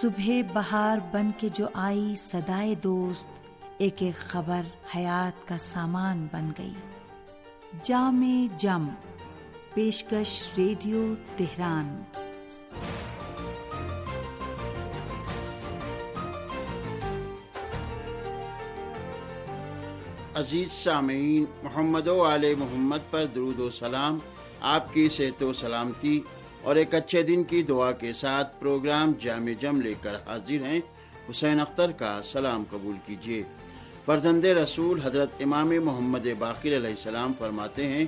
صبح بہار بن کے جو آئی سدائے دوست، ایک ایک خبر حیات کا سامان بن گئی۔ جام جم، پیشکش ریڈیو تہران۔ عزیز سامعین، محمد و آل محمد پر درود و سلام۔ آپ کی صحت و سلامتی اور ایک اچھے دن کی دعا کے ساتھ پروگرام جامع جم لے کر حاضر ہیں۔ حسین اختر کا سلام قبول کیجیے۔ فرزند رسول حضرت امام محمد باقر علیہ السلام فرماتے ہیں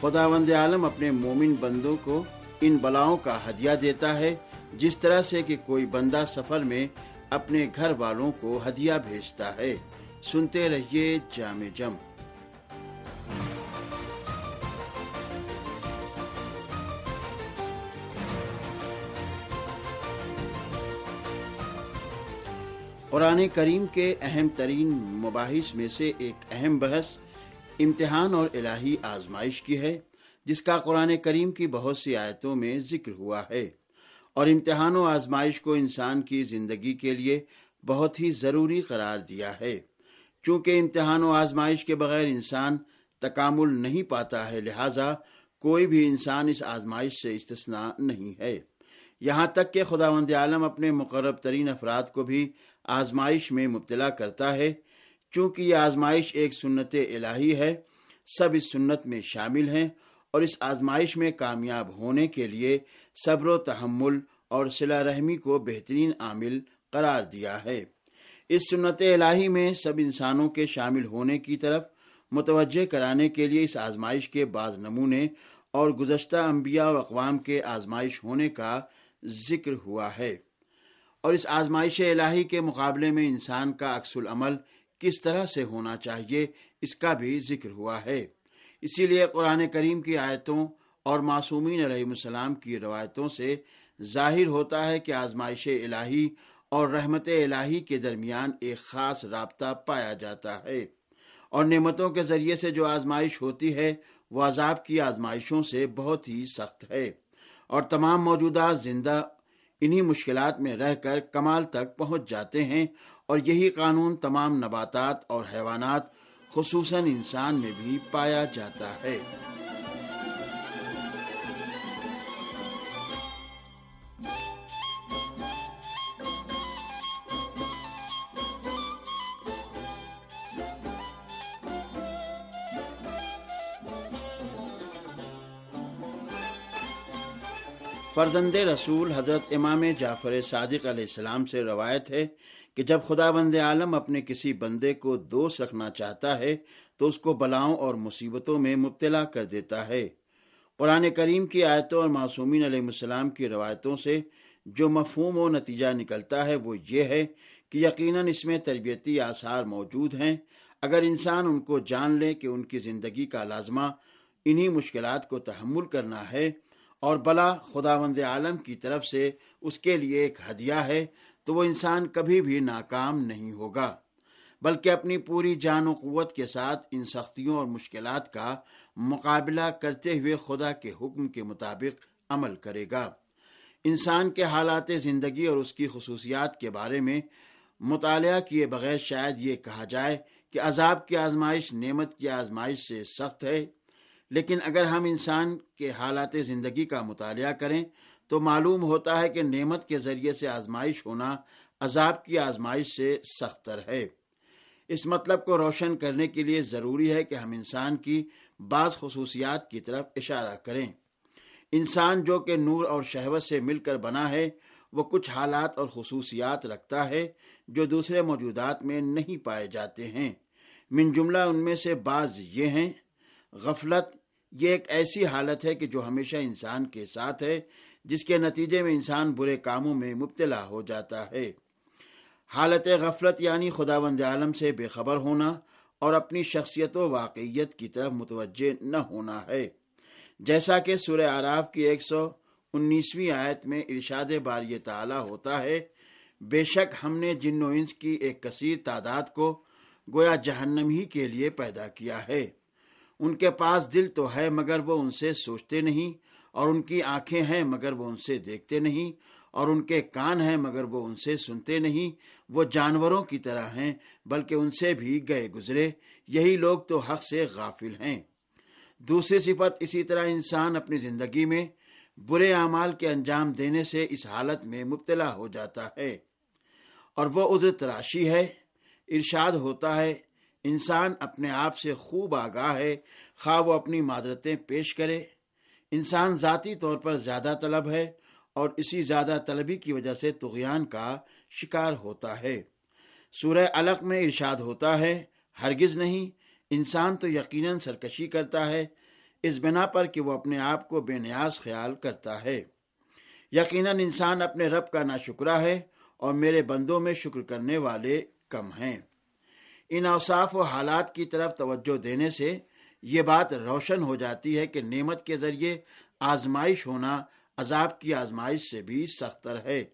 خدا وند عالم اپنے مومن بندوں کو ان بلاؤں کا ہدیہ دیتا ہے، جس طرح سے کہ کوئی بندہ سفر میں اپنے گھر والوں کو ہدیہ بھیجتا ہے۔ سنتے رہیے جامع جم۔ قرآن کریم کے اہم ترین مباحث میں سے ایک اہم بحث امتحان اور الہی آزمائش کی ہے، جس کا قرآن کریم کی بہت سی آیتوں میں ذکر ہوا ہے۔ اور امتحان و آزمائش کو انسان کی زندگی کے لیے بہت ہی ضروری قرار دیا ہے۔ چونکہ امتحان و آزمائش کے بغیر انسان تکامل نہیں پاتا ہے، لہذا کوئی بھی انسان اس آزمائش سے استثناء نہیں ہے۔ یہاں تک کہ خدا وند عالم اپنے مقرب ترین افراد کو بھی آزمائش میں مبتلا کرتا ہے۔ چونکہ یہ آزمائش ایک سنت الہی ہے، سب اس سنت میں شامل ہیں اور اس آزمائش میں کامیاب ہونے کے لیے صبر و تحمل اور صلہ رحمی کو بہترین عامل قرار دیا ہے۔ اس سنت الہی میں سب انسانوں کے شامل ہونے کی طرف متوجہ کرانے کے لیے اس آزمائش کے بعض نمونے اور گزشتہ انبیاء و اقوام کے آزمائش ہونے کا ذکر ہوا ہے۔ اور اس آزمائش الہی کے مقابلے میں انسان کا عکس العمل کس طرح سے ہونا چاہیے، اس کا بھی ذکر ہوا ہے۔ اسی لیے قرآن کریم کی آیتوں اور معصومین علیہ السلام کی روایتوں سے ظاہر ہوتا ہے کہ آزمائش الہی اور رحمت الہی کے درمیان ایک خاص رابطہ پایا جاتا ہے۔ اور نعمتوں کے ذریعے سے جو آزمائش ہوتی ہے، وہ عذاب کی آزمائشوں سے بہت ہی سخت ہے۔ اور تمام موجودہ زندہ انہی مشکلات میں رہ کر کمال تک پہنچ جاتے ہیں اور یہی قانون تمام نباتات اور حیوانات خصوصاً انسان میں بھی پایا جاتا ہے۔ فرزند رسول حضرت امام جعفر صادق علیہ السلام سے روایت ہے کہ جب خدا بند عالم اپنے کسی بندے کو دوست رکھنا چاہتا ہے تو اس کو بلاؤں اور مصیبتوں میں مبتلا کر دیتا ہے۔ قرآن کریم کی آیتوں اور معصومین علیہ السلام کی روایتوں سے جو مفہوم و نتیجہ نکلتا ہے وہ یہ ہے کہ یقیناً اس میں تربیتی آثار موجود ہیں۔ اگر انسان ان کو جان لے کہ ان کی زندگی کا لازمہ انہی مشکلات کو تحمل کرنا ہے اور بلا خدا وند عالم کی طرف سے اس کے لیے ایک ہدیہ ہے، تو وہ انسان کبھی بھی ناکام نہیں ہوگا۔ بلکہ اپنی پوری جان و قوت کے ساتھ ان سختیوں اور مشکلات کا مقابلہ کرتے ہوئے خدا کے حکم کے مطابق عمل کرے گا۔ انسان کے حالات زندگی اور اس کی خصوصیات کے بارے میں مطالعہ کیے بغیر شاید یہ کہا جائے کہ عذاب کی آزمائش نعمت کی آزمائش سے سخت ہے۔ لیکن اگر ہم انسان کے حالات زندگی کا مطالعہ کریں، تو معلوم ہوتا ہے کہ نعمت کے ذریعے سے آزمائش ہونا عذاب کی آزمائش سے سختر ہے۔ اس مطلب کو روشن کرنے کے لیے ضروری ہے کہ ہم انسان کی بعض خصوصیات کی طرف اشارہ کریں۔ انسان جو کہ نور اور شہوت سے مل کر بنا ہے، وہ کچھ حالات اور خصوصیات رکھتا ہے جو دوسرے موجودات میں نہیں پائے جاتے ہیں۔ من جملہ ان میں سے بعض یہ ہیں، غفلت یہ ایک ایسی حالت ہے کہ جو ہمیشہ انسان کے ساتھ ہے، جس کے نتیجے میں انسان برے کاموں میں مبتلا ہو جاتا ہے۔ حالت غفلت یعنی خدا بند عالم سے بے خبر ہونا اور اپنی شخصیت و واقعیت کی طرف متوجہ نہ ہونا ہے۔ جیسا کہ سورہ آراف کی ایک سو انیسویں آیت میں ارشاد باری تعالی ہوتا ہے، بے شک ہم نے جن و انس کی ایک کثیر تعداد کو گویا جہنم ہی کے لیے پیدا کیا ہے۔ ان کے پاس دل تو ہے مگر وہ ان سے سوچتے نہیں، اور ان کی آنکھیں ہیں مگر وہ ان سے دیکھتے نہیں، اور ان کے کان ہیں مگر وہ ان سے سنتے نہیں۔ وہ جانوروں کی طرح ہیں، بلکہ ان سے بھی گئے گزرے۔ یہی لوگ تو حق سے غافل ہیں۔ دوسری صفت اسی طرح انسان اپنی زندگی میں برے اعمال کے انجام دینے سے اس حالت میں مبتلا ہو جاتا ہے، اور وہ عذر تراشی ہے، ارشاد ہوتا ہے انسان اپنے آپ سے خوب آگاہ ہے، خواہ وہ اپنی معذرتیں پیش کرے۔ انسان ذاتی طور پر زیادہ طلب ہے اور اسی زیادہ طلبی کی وجہ سے تغیان کا شکار ہوتا ہے۔ سورہ علق میں ارشاد ہوتا ہے، ہرگز نہیں، انسان تو یقیناً سرکشی کرتا ہے، اس بنا پر کہ وہ اپنے آپ کو بے نیاز خیال کرتا ہے۔ یقیناً انسان اپنے رب کا ناشکرہ ہے اور میرے بندوں میں شکر کرنے والے کم ہیں۔ ان اوصاف و حالات کی طرف توجہ دینے سے یہ بات روشن ہو جاتی ہے کہ نعمت کے ذریعے آزمائش ہونا عذاب کی آزمائش سے بھی سختر ہے۔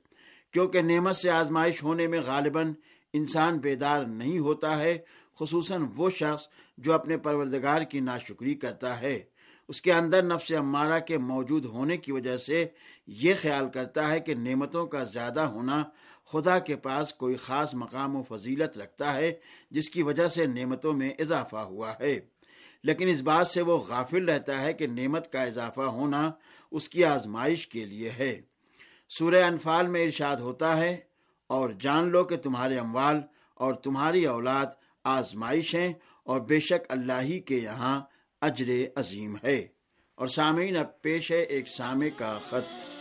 کیونکہ نعمت سے آزمائش ہونے میں غالباً انسان بیدار نہیں ہوتا ہے، خصوصاً وہ شخص جو اپنے پروردگار کی ناشکری کرتا ہے۔ اس کے اندر نفس امارہ کے موجود ہونے کی وجہ سے یہ خیال کرتا ہے کہ نعمتوں کا زیادہ ہونا خدا کے پاس کوئی خاص مقام و فضیلت رکھتا ہے، جس کی وجہ سے نعمتوں میں اضافہ ہوا ہے۔ لیکن اس بات سے وہ غافل رہتا ہے کہ نعمت کا اضافہ ہونا اس کی آزمائش کے لیے ہے۔ سورہ انفال میں ارشاد ہوتا ہے، اور جان لو کہ تمہارے اموال اور تمہاری اولاد آزمائش ہیں اور بے شک اللہ ہی کے یہاں اجر عظیم ہے۔ اور سامعین، اب پیش ہے ایک سامع کا خط۔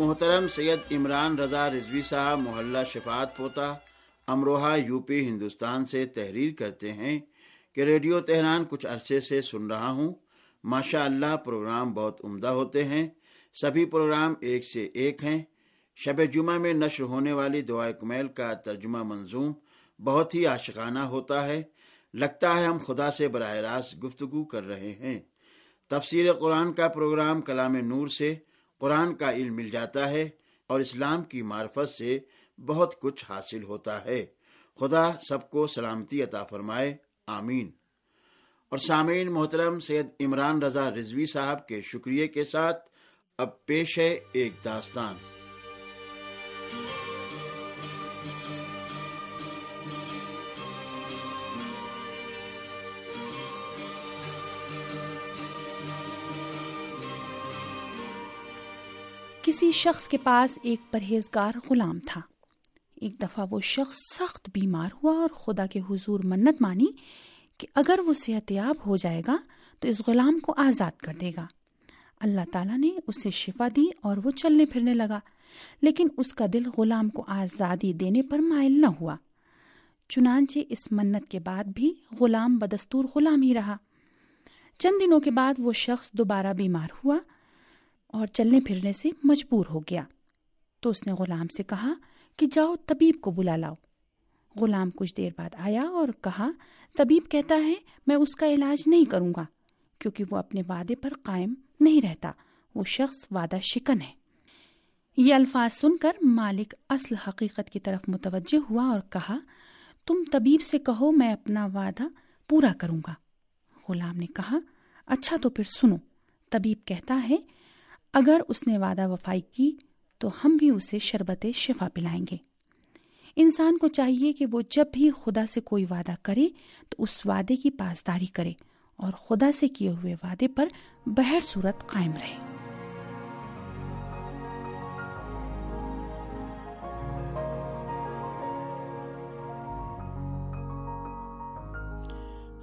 محترم سید عمران رضا رضوی صاحب، محلہ شفاعت پوتا، امروہہ یو پی ہندوستان سے تحریر کرتے ہیں کہ ریڈیو تہران کچھ عرصے سے سن رہا ہوں۔ ماشاء اللہ پروگرام بہت عمدہ ہوتے ہیں۔ سبھی پروگرام ایک سے ایک ہیں۔ شب جمعہ میں نشر ہونے والی دعائے کمیل کا ترجمہ منظوم بہت ہی عاشقانہ ہوتا ہے۔ لگتا ہے ہم خدا سے براہ راست گفتگو کر رہے ہیں۔ تفسیر قرآن کا پروگرام کلام نور سے قرآن کا علم مل جاتا ہے اور اسلام کی معرفت سے بہت کچھ حاصل ہوتا ہے۔ خدا سب کو سلامتی عطا فرمائے۔ آمین۔ اور سامعین محترم، سید عمران رضا رضوی صاحب کے شکریہ کے ساتھ اب پیش ہے ایک داستان۔ کسی شخص کے پاس ایک پرہیزگار غلام تھا۔ ایک دفعہ وہ شخص سخت بیمار ہوا اور خدا کے حضور منت مانی کہ اگر وہ صحت یاب ہو جائے گا تو اس غلام کو آزاد کر دے گا۔ اللہ تعالیٰ نے اسے شفا دی اور وہ چلنے پھرنے لگا، لیکن اس کا دل غلام کو آزادی دینے پر مائل نہ ہوا۔ چنانچہ اس منت کے بعد بھی غلام بدستور غلام ہی رہا۔ چند دنوں کے بعد وہ شخص دوبارہ بیمار ہوا اور چلنے پھرنے سے مجبور ہو گیا۔ تو اس نے غلام سے کہا کہ جاؤ طبیب کو بلا لاؤ۔ غلام کچھ دیر بعد آیا اور کہا، طبیب کہتا ہے، میں اس کا علاج نہیں کروں گا، کیونکہ وہ اپنے وعدے پر قائم نہیں رہتا۔ وہ شخص وعدہ شکن ہے۔ یہ الفاظ سن کر مالک اصل حقیقت کی طرف متوجہ ہوا اور کہا، تم طبیب سے کہو، میں اپنا وعدہ پورا کروں گا۔ غلام نے کہا اچھا تو پھر سنو۔ طبیب کہتا ہے اگر اس نے وعدہ وفائی کی تو ہم بھی اسے شربت شفا پلائیں گے۔ انسان کو چاہیے کہ وہ جب بھی خدا سے کوئی وعدہ کرے تو اس وعدے کی پاسداری کرے اور خدا سے کیے ہوئے وعدے پر بہر صورت قائم رہے۔